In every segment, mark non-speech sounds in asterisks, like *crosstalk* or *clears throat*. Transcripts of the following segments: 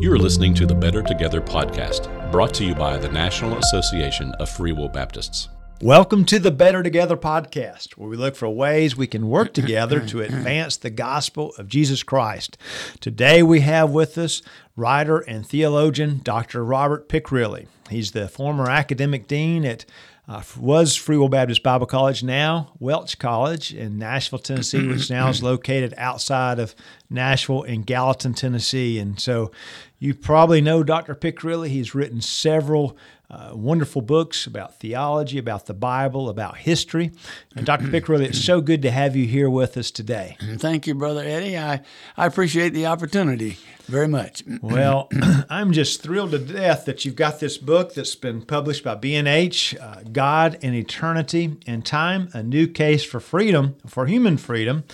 You are listening to the Better Together podcast, brought to you by the National Association of Free Will Baptists. Welcome to the Better Together podcast, where we look for ways we can work together to *clears throat* advance the gospel of Jesus Christ. Today we have with us writer and theologian Dr. Robert Picirilli. He's the former academic dean at uh, was Free Will Baptist Bible College, now Welch College in Nashville, Tennessee, which now is *clears throat* located outside of Nashville in Gallatin, Tennessee. And so you probably know Dr. Picirilli. He's written several uh, wonderful books about theology, about the Bible, about history. And Dr. *clears throat* Picirilli, it's so good to have you here with us today. *clears throat* Thank you, Brother Eddie. I, I appreciate the opportunity very much. *clears throat* Well, I'm just thrilled to death that you've got this book that's been published by B&H, uh, God and Eternity and Time, A New Case for Freedom, for Human Freedom.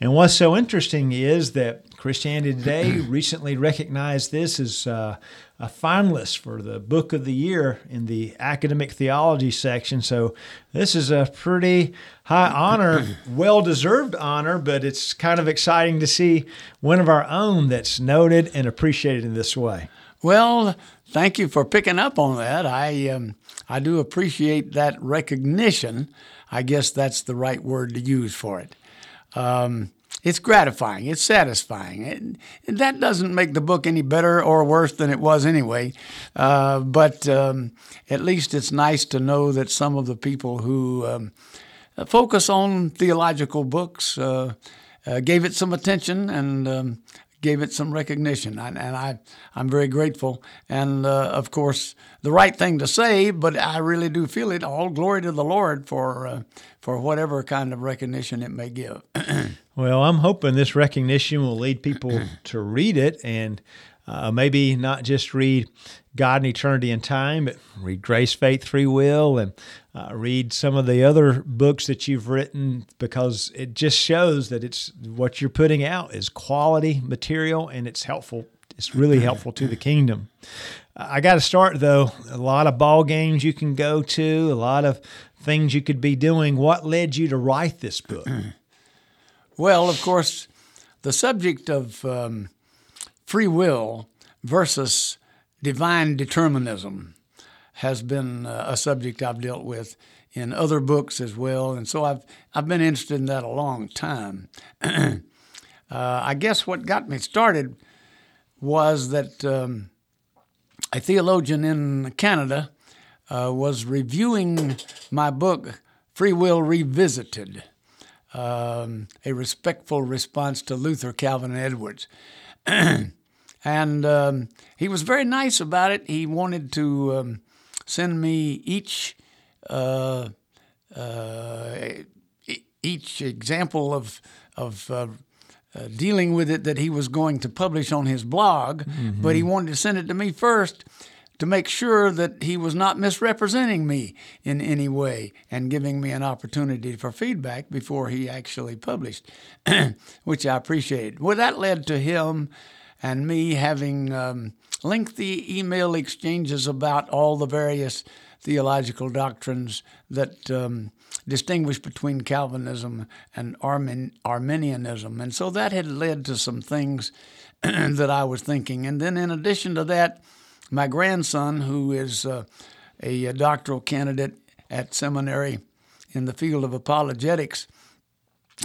And what's so interesting is that Christianity Today *clears throat* recently recognized this as uh, a finalist for the Book of the Year in the academic theology section. So this is a pretty high honor, *clears throat* well deserved honor, but it's kind of exciting to see one of our own that's noted and appreciated in this way. Well, thank you for picking up on that. I um, I do appreciate that recognition. I guess that's the right word to use for it. Um, it's gratifying, it's satisfying. And that doesn't make the book any better or worse than it was anyway. Uh, but um, at least it's nice to know that some of the people who um, focus on theological books uh, uh, gave it some attention and um, gave it some recognition, and, and I I'm very grateful. And uh, of course, the right thing to say, but I really do feel it. All glory to the Lord for uh, for whatever kind of recognition it may give. *clears throat* well, I'm hoping this recognition will lead people *clears throat* to read it and uh, maybe not just read God and Eternity and Time, but read Grace, Faith, Free Will, and uh, read some of the other books that you've written because it just shows that it's what you're putting out is quality material and it's helpful. It's really helpful to the kingdom. I got to start though. A lot of ball games you can go to, a lot of things you could be doing. What led you to write this book? *clears throat* Well, of course, the subject of um, free will versus divine determinism has been uh, a subject I've dealt with in other books as well, and so I've I've been interested in that a long time. *clears throat* uh, I guess what got me started was that um, a theologian in Canada uh, was reviewing my book Free Will Revisited, um, a respectful response to Luther, Calvin, and Edwards. *clears throat* and um, he was very nice about it. He wanted to um, send me each uh, uh, each example of of uh, uh, dealing with it that he was going to publish on his blog, mm-hmm. but he wanted to send it to me first to make sure that he was not misrepresenting me in any way and giving me an opportunity for feedback before he actually published, *clears throat* which I appreciated. Well, that led to him and me having um, lengthy email exchanges about all the various theological doctrines that um, distinguish between Calvinism and Armin, Arminianism. And so that had led to some things *clears throat* that I was thinking. And then, in addition to that, my grandson, who is uh, a doctoral candidate at seminary in the field of apologetics,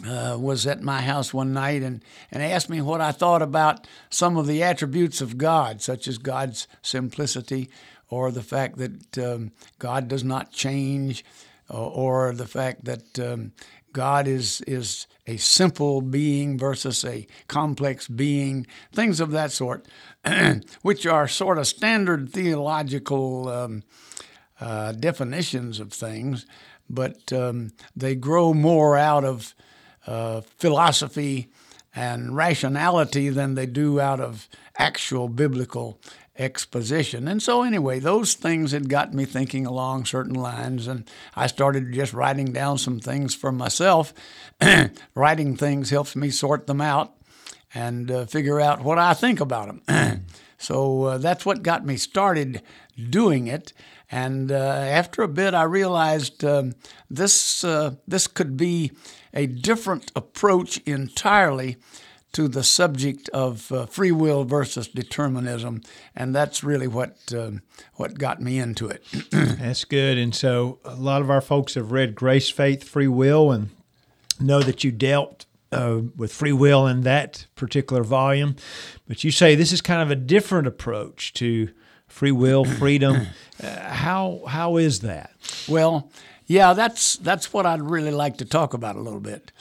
uh, was at my house one night and, and asked me what I thought about some of the attributes of God, such as God's simplicity, or the fact that um, God does not change, or, or the fact that um, God is is a simple being versus a complex being, things of that sort, *clears throat* which are sort of standard theological um, uh, definitions of things, but um, they grow more out of uh, philosophy and rationality than they do out of actual biblical exposition. And so, anyway, those things had got me thinking along certain lines, and I started just writing down some things for myself. *clears throat* writing things helps me sort them out and uh, figure out what I think about them. *clears throat* so uh, that's what got me started doing it. And uh, after a bit, I realized um, this uh, this could be a different approach entirely to the subject of uh, free will versus determinism, and that's really what uh, what got me into it. *clears throat* that's good. And so, a lot of our folks have read Grace, Faith, Free Will, and know that you dealt uh, with free will in that particular volume. But you say this is kind of a different approach to free will, *clears throat* freedom. Uh, how how is that? Well, yeah, that's that's what I'd really like to talk about a little bit.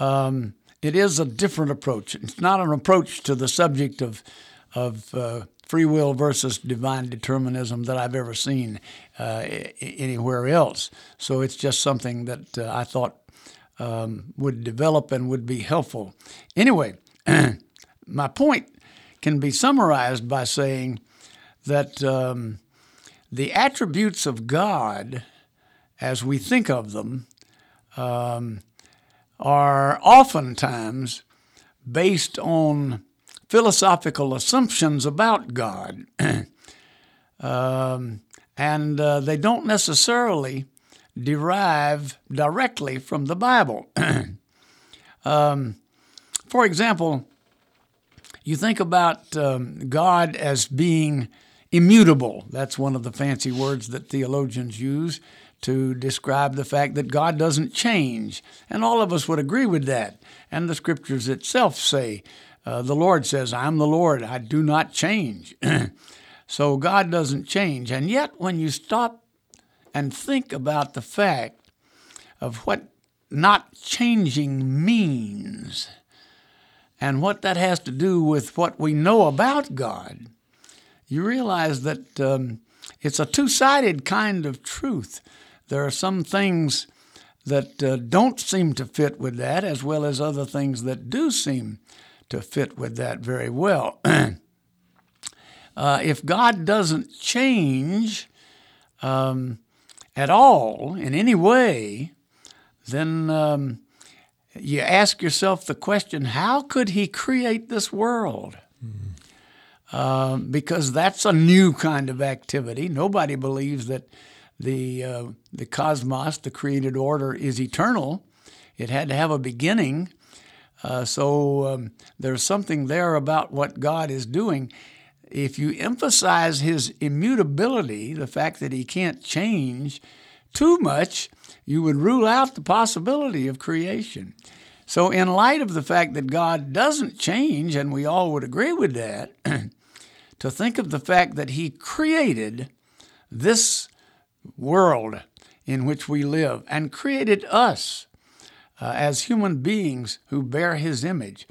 Um, it is a different approach. It's not an approach to the subject of of uh, free will versus divine determinism that I've ever seen uh, anywhere else. So it's just something that uh, I thought um, would develop and would be helpful. Anyway, *clears throat* my point can be summarized by saying that um, the attributes of God, as we think of them, um, are oftentimes based on philosophical assumptions about God. *clears throat* um, and uh, they don't necessarily derive directly from the Bible. *clears throat* um, for example, you think about um, God as being immutable. That's one of the fancy words that theologians use to describe the fact that God doesn't change. And all of us would agree with that. And the scriptures itself say, uh, the Lord says, I'm the Lord, I do not change. *clears throat* so God doesn't change. And yet, when you stop and think about the fact of what not changing means and what that has to do with what we know about God, you realize that um, it's a two sided kind of truth. There are some things that uh, don't seem to fit with that, as well as other things that do seem to fit with that very well. *clears throat* uh, if God doesn't change um, at all in any way, then um, you ask yourself the question how could He create this world? Uh, because that's a new kind of activity. Nobody believes that the uh, the cosmos, the created order, is eternal. It had to have a beginning. Uh, so um, there's something there about what God is doing. If you emphasize His immutability, the fact that He can't change too much, you would rule out the possibility of creation. So, in light of the fact that God doesn't change, and we all would agree with that. *clears throat* to think of the fact that He created this world in which we live and created us uh, as human beings who bear His image.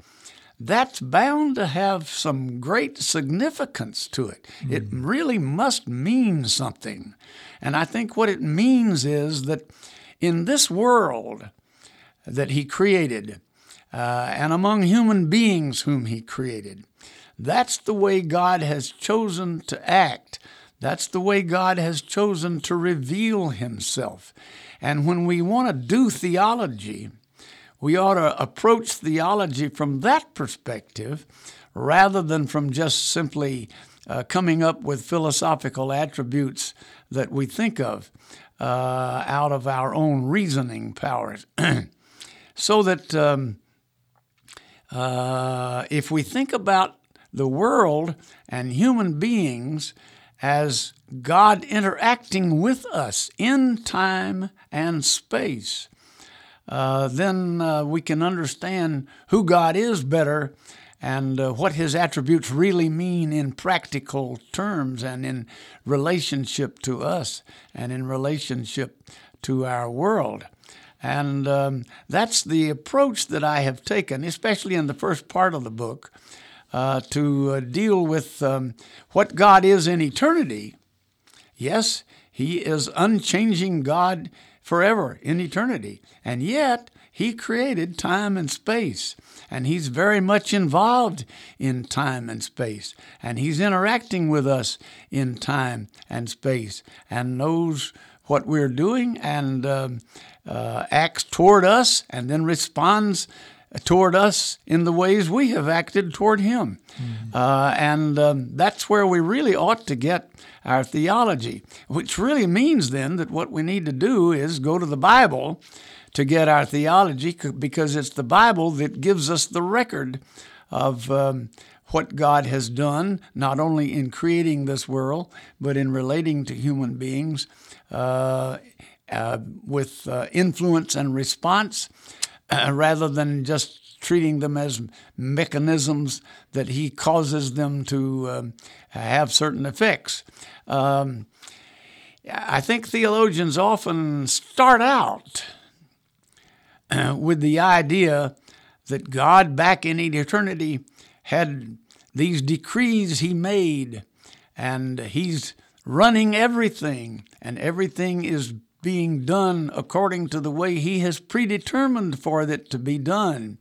That's bound to have some great significance to it. Mm. It really must mean something. And I think what it means is that in this world that He created, uh, and among human beings whom He created, that's the way God has chosen to act. That's the way God has chosen to reveal Himself. And when we want to do theology, we ought to approach theology from that perspective rather than from just simply uh, coming up with philosophical attributes that we think of uh, out of our own reasoning powers. *clears throat* so that um, uh, if we think about the world and human beings as God interacting with us in time and space, uh, then uh, we can understand who God is better and uh, what his attributes really mean in practical terms and in relationship to us and in relationship to our world. And um, that's the approach that I have taken, especially in the first part of the book, uh, to uh, deal with um, what God is in eternity. Yes, He is unchanging God forever in eternity. And yet, He created time and space. And He's very much involved in time and space. And He's interacting with us in time and space and knows what we're doing and um, uh, acts toward us and then responds toward us in the ways we have acted toward Him. Mm-hmm. Uh, and um, that's where we really ought to get our theology, which really means then that what we need to do is go to the Bible to get our theology because it's the Bible that gives us the record of um, what God has done, not only in creating this world, but in relating to human beings uh, uh, with uh, influence and response, rather than just treating them as mechanisms that He causes them to um, have certain effects. Um, I think theologians often start out uh, with the idea that God, back in eternity, had these decrees He made, and He's running everything, and everything is being done according to the way He has predetermined for it to be done.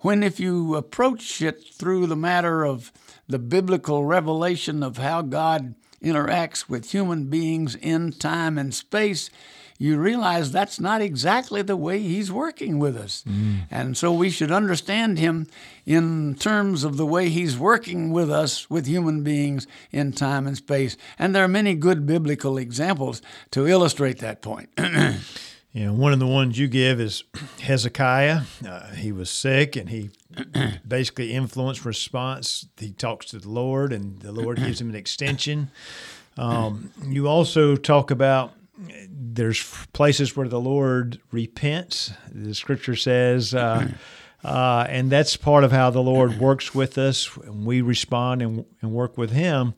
When, if you approach it through the matter of the biblical revelation of how God interacts with human beings in time and space, you realize that's not exactly the way he's working with us. Mm. And so we should understand him in terms of the way he's working with us, with human beings in time and space. And there are many good biblical examples to illustrate that point. *clears throat* You know, one of the ones you give is Hezekiah. Uh, he was sick and he *clears throat* basically influenced response. He talks to the Lord and the Lord gives him an extension. *clears throat* Um, you also talk about there's places where the Lord repents. The scripture says, uh, uh, and that's part of how the Lord works with us. And we respond and, and work with Him.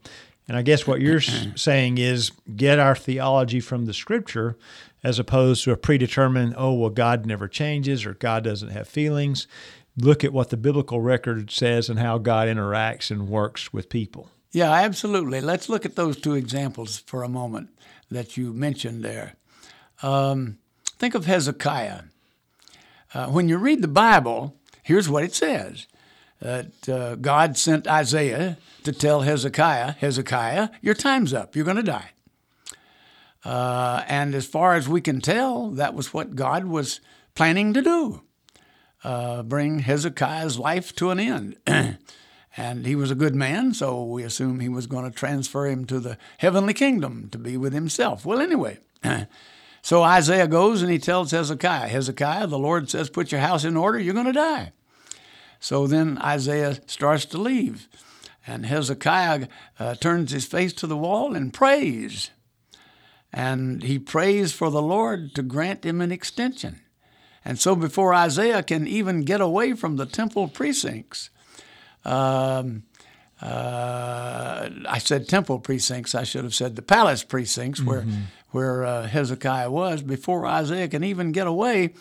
And I guess what you're saying is get our theology from the scripture as opposed to a predetermined, oh, well, God never changes or God doesn't have feelings. Look at what the biblical record says and how God interacts and works with people. Yeah, absolutely. Let's look at those two examples for a moment that you mentioned there. Um, think of Hezekiah. Uh, when you read the Bible, here's what it says that uh, God sent Isaiah to tell Hezekiah, Hezekiah, your time's up, you're going to die. Uh, and as far as we can tell, that was what God was planning to do uh, bring Hezekiah's life to an end. *clears throat* and he was a good man, so we assume he was going to transfer him to the heavenly kingdom to be with himself. Well, anyway, *clears throat* so Isaiah goes and he tells Hezekiah, Hezekiah, the Lord says, put your house in order, you're going to die. So then Isaiah starts to leave. And Hezekiah uh, turns his face to the wall and prays and he prays for the Lord to grant him an extension. And so, before Isaiah can even get away from the temple precincts, um, uh, I said temple precincts. I should have said the palace precincts where mm-hmm. where uh, Hezekiah was. Before Isaiah can even get away,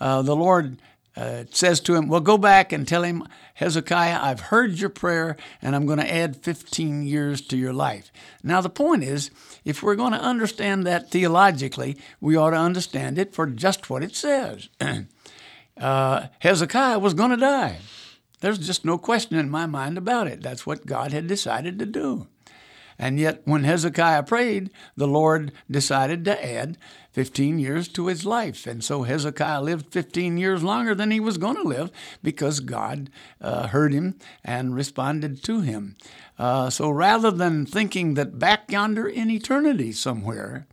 uh, the Lord uh, says to him, Well, go back and tell him, Hezekiah, I've heard your prayer and I'm going to add 15 years to your life. Now, the point is, if we're going to understand that theologically, we ought to understand it for just what it says. *clears throat* uh, Hezekiah was going to die. There's just no question in my mind about it. That's what God had decided to do. And yet, when Hezekiah prayed, the Lord decided to add 15 years to his life. And so Hezekiah lived 15 years longer than he was going to live because God uh, heard him and responded to him. Uh, so rather than thinking that back yonder in eternity somewhere,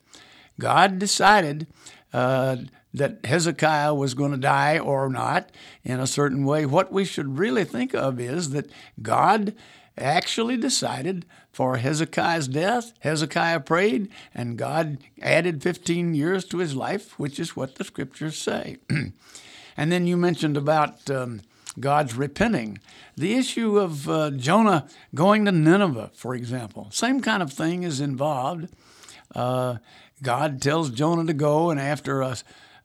God decided uh, that Hezekiah was going to die or not in a certain way, what we should really think of is that God actually decided for Hezekiah's death. Hezekiah prayed, and God added 15 years to his life, which is what the scriptures say. *clears throat* and then you mentioned about um, God's repenting. The issue of uh, Jonah going to Nineveh, for example, same kind of thing is involved. Uh, God tells Jonah to go, and after a,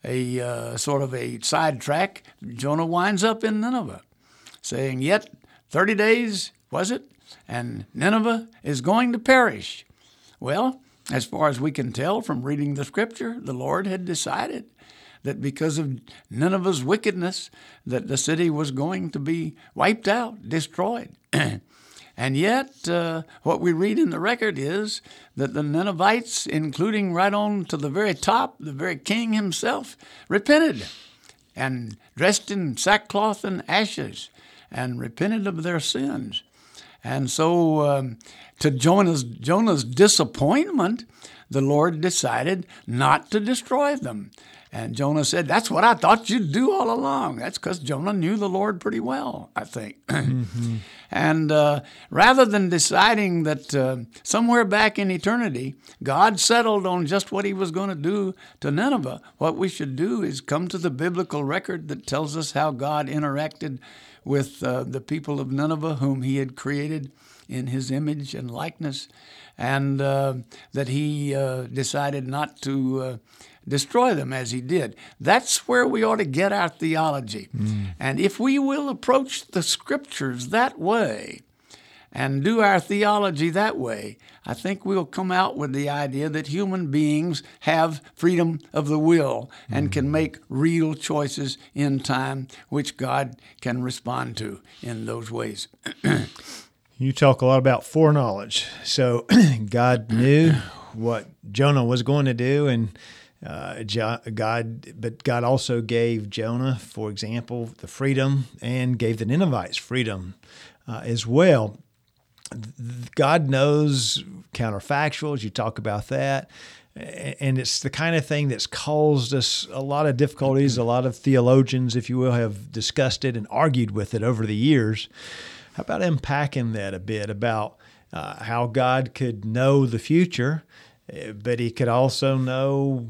a uh, sort of a sidetrack, Jonah winds up in Nineveh, saying, Yet 30 days was it? And Nineveh is going to perish. Well, as far as we can tell from reading the scripture, the Lord had decided that because of Nineveh's wickedness, that the city was going to be wiped out, destroyed. *clears throat* and yet, uh, what we read in the record is that the Ninevites, including right on to the very top, the very king himself, repented and dressed in sackcloth and ashes and repented of their sins. And so, um, to Jonah's, Jonah's disappointment, the Lord decided not to destroy them. And Jonah said, That's what I thought you'd do all along. That's because Jonah knew the Lord pretty well, I think. mm-hmm. *clears throat* And uh, rather than deciding that uh, somewhere back in eternity, God settled on just what he was going to do to Nineveh, what we should do is come to the biblical record that tells us how God interacted with uh, the people of Nineveh, whom he had created in his image and likeness, and uh, that he uh, decided not to uh, destroy them as he did. That's where we ought to get our theology. Mm. And if we will approach the scriptures that way and do our theology that way, I think we'll come out with the idea that human beings have freedom of the will and mm. can make real choices in time, which God can respond to in those ways. *clears throat* you talk a lot about foreknowledge. So *clears throat* God knew what Jonah was going to do, and uh, God, but God also gave Jonah, for example, the freedom and gave the Ninevites freedom uh, as well. God knows counterfactuals. You talk about that. And it's the kind of thing that's caused us a lot of difficulties. A lot of theologians, if you will, have discussed it and argued with it over the years. How about unpacking that a bit about uh, how God could know the future, uh, but He could also know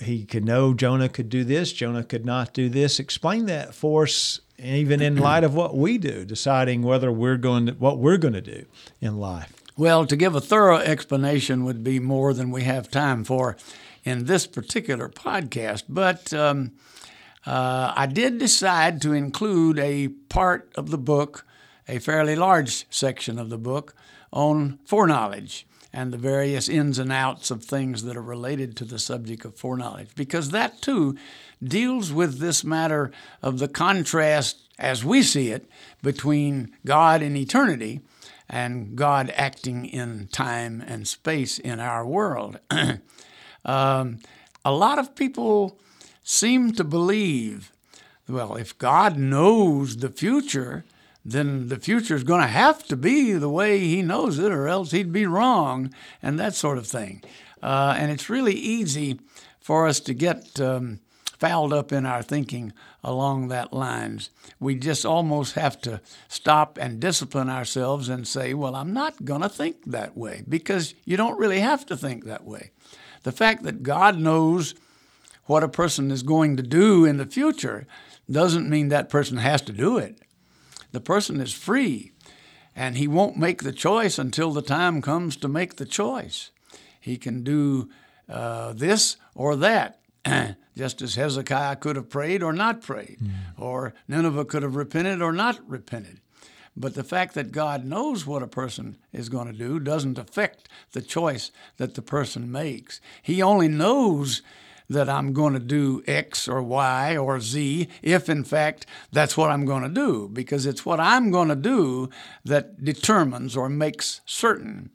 he could know Jonah could do this, Jonah could not do this. Explain that for us, even in *clears throat* light of what we do, deciding whether we're going to, what we're going to do in life. Well, to give a thorough explanation would be more than we have time for in this particular podcast, but um, uh, I did decide to include a part of the book, a fairly large section of the book, on foreknowledge and the various ins and outs of things that are related to the subject of foreknowledge, because that too deals with this matter of the contrast, as we see it, between God in eternity and God acting in time and space in our world. *clears throat* um, a lot of people seem to believe, well, if God knows the future, then the future is going to have to be the way he knows it, or else he'd be wrong, and that sort of thing. Uh, and it's really easy for us to get um, fouled up in our thinking along that lines. We just almost have to stop and discipline ourselves and say, well, I'm not going to think that way, because you don't really have to think that way. The fact that God knows what a person is going to do in the future doesn't mean that person has to do it the person is free and he won't make the choice until the time comes to make the choice. He can do uh, this or that, *clears throat* just as Hezekiah could have prayed or not prayed, mm. or Nineveh could have repented or not repented. But the fact that God knows what a person is going to do doesn't affect the choice that the person makes. He only knows that I'm going to do X or Y or Z if, in fact, that's what I'm going to do, because it's what I'm going to do that determines or makes certain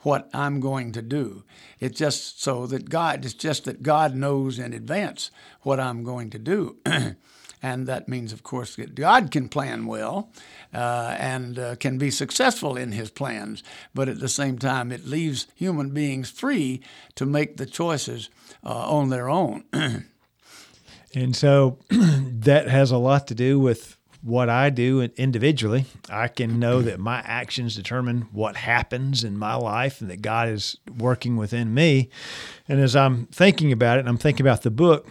what I'm going to do. It's just so that God, it's just that God knows in advance what I'm going to do. *clears throat* and that means, of course, that God can plan well uh, and uh, can be successful in his plans, but at the same time, it leaves human beings free to make the choices uh, on their own. *clears throat* and so *clears throat* that has a lot to do with what I do individually. I can know that my actions determine what happens in my life and that God is working within me. And as I'm thinking about it, and I'm thinking about the book,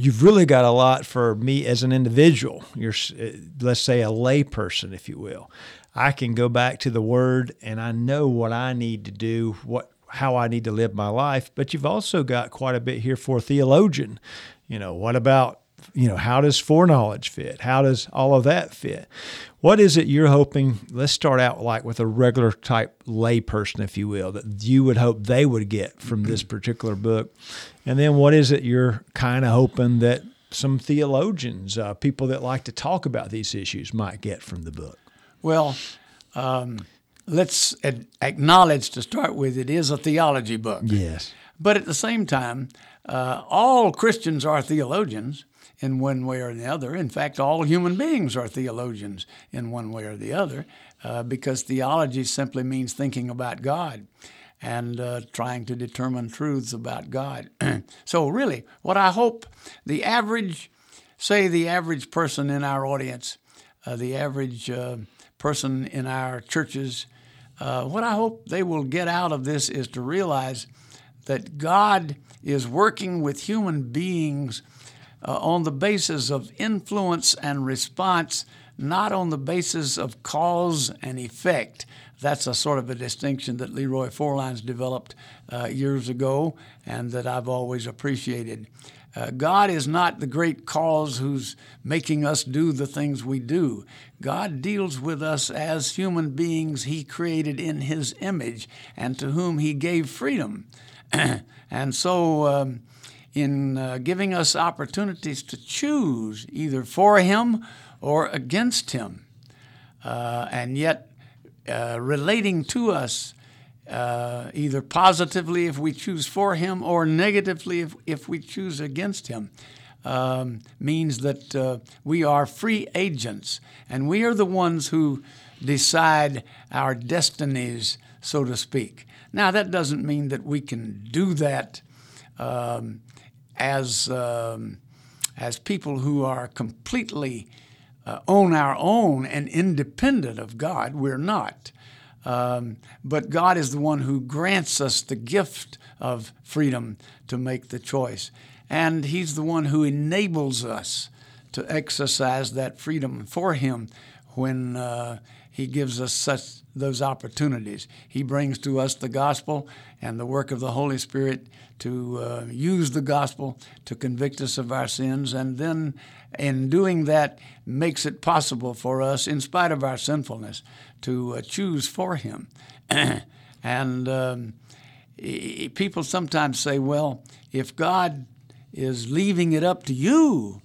you've really got a lot for me as an individual. You're, uh, let's say, a layperson, if you will. I can go back to the Word and I know what I need to do, what how I need to live my life. But you've also got quite a bit here for a theologian. You know, what about you know how does foreknowledge fit? How does all of that fit? What is it you're hoping? Let's start out like with a regular type layperson, if you will, that you would hope they would get from this *clears throat* particular book, and then what is it you're kind of hoping that some theologians, uh, people that like to talk about these issues, might get from the book? Well, um, let's acknowledge to start with it is a theology book. Yes. But at the same time, uh, all Christians are theologians in one way or the other. In fact, all human beings are theologians in one way or the other, uh, because theology simply means thinking about God. and uh, trying to determine truths about God. *clears throat* so, really, what I hope the average, say, the average person in our audience, uh, the average uh, person in our churches, uh, what I hope they will get out of this is to realize that God is working with human beings uh, on the basis of influence and response, not on the basis of cause and effect. That's a sort of a distinction that Leroy Forlines developed uh, years ago and that I've always appreciated. Uh, God is not the great cause who's making us do the things we do. God deals with us as human beings He created in His image and to whom He gave freedom. *clears throat* and so, um, in uh, giving us opportunities to choose either for Him or against Him, uh, and yet uh, relating to us uh, either positively if we choose for him or negatively if, if we choose against him. Um, means that uh, we are free agents and we are the ones who decide our destinies, so to speak. Now, that doesn't mean that we can do that um, as, um, as people who are completely uh, on our own and independent of God. We're not. Um, but God is the one who grants us the gift of freedom to make the choice. And He's the one who enables us to exercise that freedom for Him when uh, He gives us such those opportunities. He brings to us the gospel and the work of the Holy Spirit to uh, use the gospel to convict us of our sins, and then in doing that, makes it possible for us, in spite of our sinfulness, to uh, choose for Him. *clears throat* and um, people sometimes say, well, if God is leaving it up to you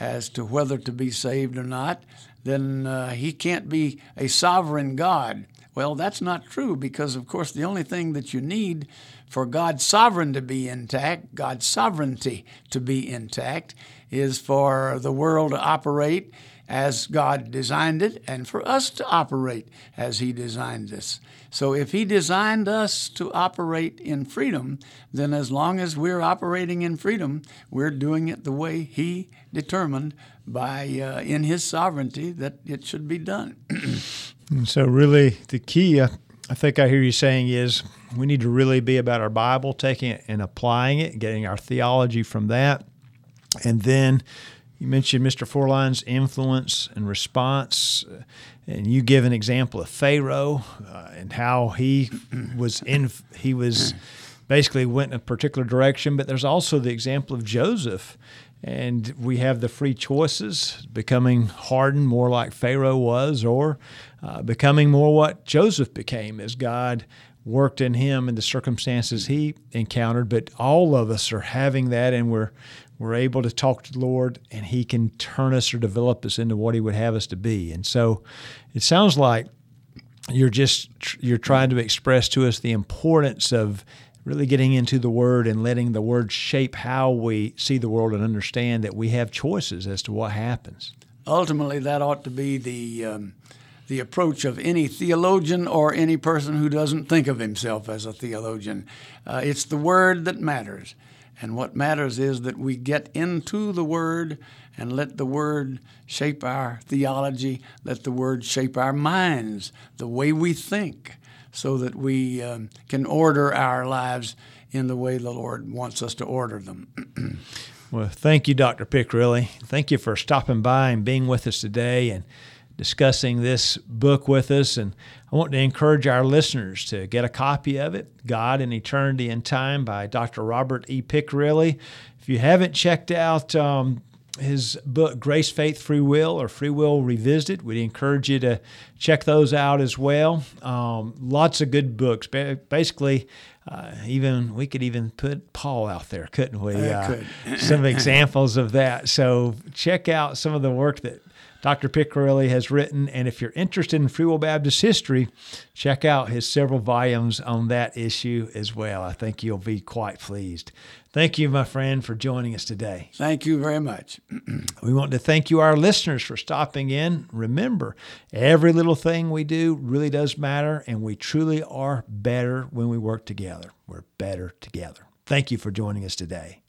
as to whether to be saved or not, then uh, He can't be a sovereign God. Well, that's not true because, of course, the only thing that you need for God's sovereign to be intact, God's sovereignty to be intact, is for the world to operate as God designed it and for us to operate as He designed us. So if He designed us to operate in freedom, then as long as we're operating in freedom, we're doing it the way He determined by uh, in His sovereignty that it should be done. *clears throat* so really, the key, uh, I think I hear you saying is we need to really be about our Bible, taking it and applying it, getting our theology from that, and then you mentioned Mr. Forlines' influence and response, uh, and you give an example of Pharaoh uh, and how he was in. He was basically went in a particular direction, but there's also the example of Joseph, and we have the free choices, becoming hardened more like Pharaoh was, or uh, becoming more what Joseph became as God worked in him and the circumstances he encountered. But all of us are having that, and we're we're able to talk to the Lord and He can turn us or develop us into what He would have us to be. And so it sounds like you're just you're trying to express to us the importance of really getting into the word and letting the word shape how we see the world and understand that we have choices as to what happens ultimately that ought to be the um, the approach of any theologian or any person who doesn't think of himself as a theologian uh, it's the word that matters and what matters is that we get into the Word and let the Word shape our theology, let the Word shape our minds, the way we think, so that we um, can order our lives in the way the Lord wants us to order them. *clears throat* well, thank you, Dr. Picirilli. Thank you for stopping by and being with us today and discussing this book with us. And I want to encourage our listeners to get a copy of it, God in Eternity and Time by Dr. Robert E. Picirilli. If you haven't checked out um, his book, Grace, Faith, Free Will, or Free Will Revisited, we'd encourage you to check those out as well. Um, lots of good books. Basically, uh, even we could even put Paul out there, couldn't we? Uh, could. some examples of that. So check out some of the work that Dr. Picirilli has written. And if you're interested in Free Will Baptist history, check out his several volumes on that issue as well. I think you'll be quite pleased. Thank you, my friend, for joining us today. Thank you very much. *clears throat* we want to thank you, our listeners, for stopping in. Remember, every little thing we do really does matter, and we truly are better when we work together. We're better together. Thank you for joining us today.